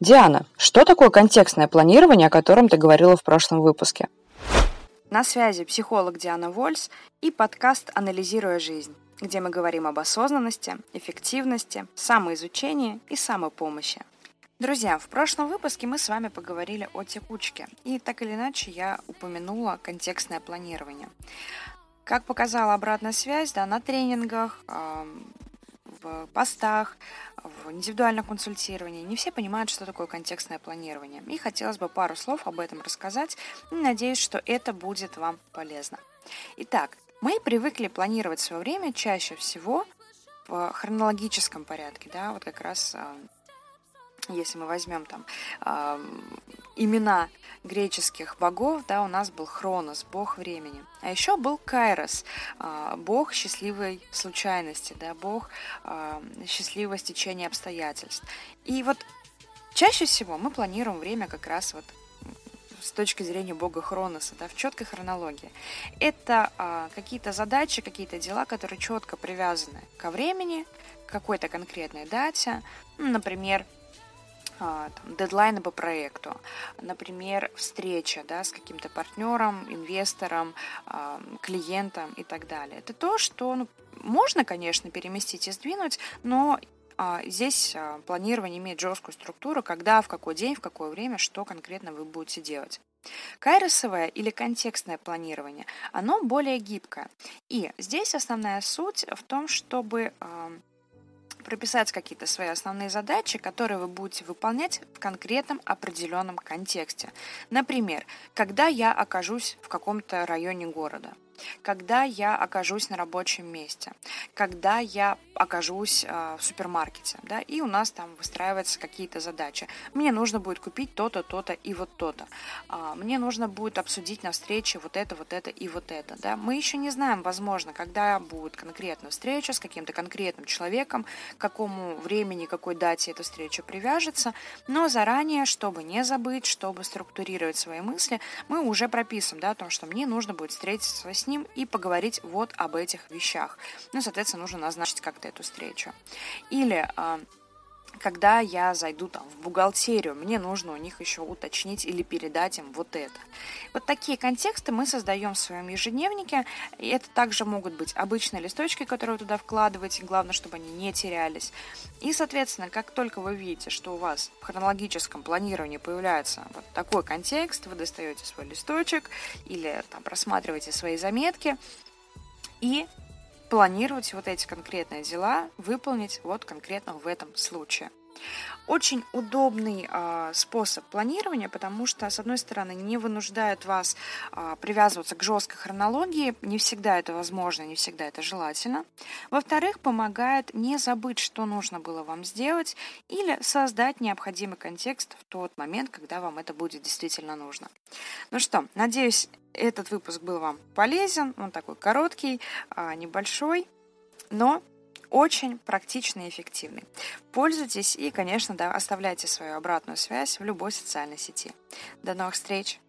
Диана, что такое контекстное планирование, о котором ты говорила в прошлом выпуске? На связи психолог Диана Вольс и подкаст «Анализируя жизнь», где мы говорим об осознанности, эффективности, самоизучении и самопомощи. Друзья, в прошлом выпуске мы с вами поговорили о текучке, и так или иначе я упомянула контекстное планирование. Как показала обратная связь, да, на тренингах, в постах, в индивидуальном консультировании не все понимают, что такое контекстное планирование. И хотелось бы пару слов об этом рассказать. И надеюсь, что это будет вам полезно. Итак, мы привыкли планировать свое время чаще всего в хронологическом порядке, да, вот как раз а, если мы возьмем там э, имена греческих богов, да, у нас был Хронос, бог времени. А еще был Кайрос, э, бог счастливой случайности, да, бог э, счастливого стечения обстоятельств. И вот чаще всего мы планируем время как раз вот с точки зрения бога Хроноса, да, в четкой хронологии. Это а, какие-то задачи, какие-то дела, которые четко привязаны ко времени, к какой-то конкретной дате. Например, а, там, дедлайны по проекту, например, встреча да, с каким-то партнером, инвестором, а, клиентом и так далее. Это то, что ну, можно, конечно, переместить и сдвинуть, но а, здесь планирование имеет жесткую структуру, когда, в какой день, в какое время, что конкретно вы будете делать. Кайросовое или контекстное планирование, оно более гибкое. И здесь основная суть в том, чтобы прописать какие-то свои основные задачи, которые вы будете выполнять в конкретном определенном контексте. Например, когда я окажусь в каком-то районе города – когда я окажусь на рабочем месте, когда я окажусь э, в супермаркете, да, и у нас там выстраиваются какие-то задачи. Мне нужно будет купить то-то, то-то и вот то-то. А, мне нужно будет обсудить на встрече вот это, вот это и вот это, да. Мы еще не знаем, возможно, когда будет конкретная встреча с каким-то конкретным человеком, к какому времени, какой дате эта встреча привяжется, но заранее, чтобы не забыть, чтобы структурировать свои мысли, мы уже прописываем, да, о том, что мне нужно будет встретиться с ним и поговорить вот об этих вещах. Ну, соответственно, нужно назначить как-то эту встречу. Или а, когда я зайду там в бухгалтерию, мне нужно у них еще уточнить или передать им вот это. Вот такие контексты мы создаем в своем ежедневнике. И это также могут быть обычные листочки, которые вы туда вкладываете. Главное, чтобы они не терялись. И, соответственно, как только вы видите, что у вас в хронологическом планировании появляется вот такой контекст, вы достаете свой листочек или там просматриваете свои заметки и планировать вот эти конкретные дела, выполнить вот конкретно в этом случае. Очень удобный э, способ планирования, потому что, с одной стороны, не вынуждает вас э, привязываться к жесткой хронологии, не всегда это возможно, не всегда это желательно. Во-вторых, помогает не забыть, что нужно было вам сделать, или создать необходимый контекст в тот момент, когда вам это будет действительно нужно. Ну что, надеюсь, этот выпуск был вам полезен. Он такой короткий, э, небольшой, но очень практичный и эффективный. Пользуйтесь и, конечно, да, оставляйте свою обратную связь в любой социальной сети. До новых встреч!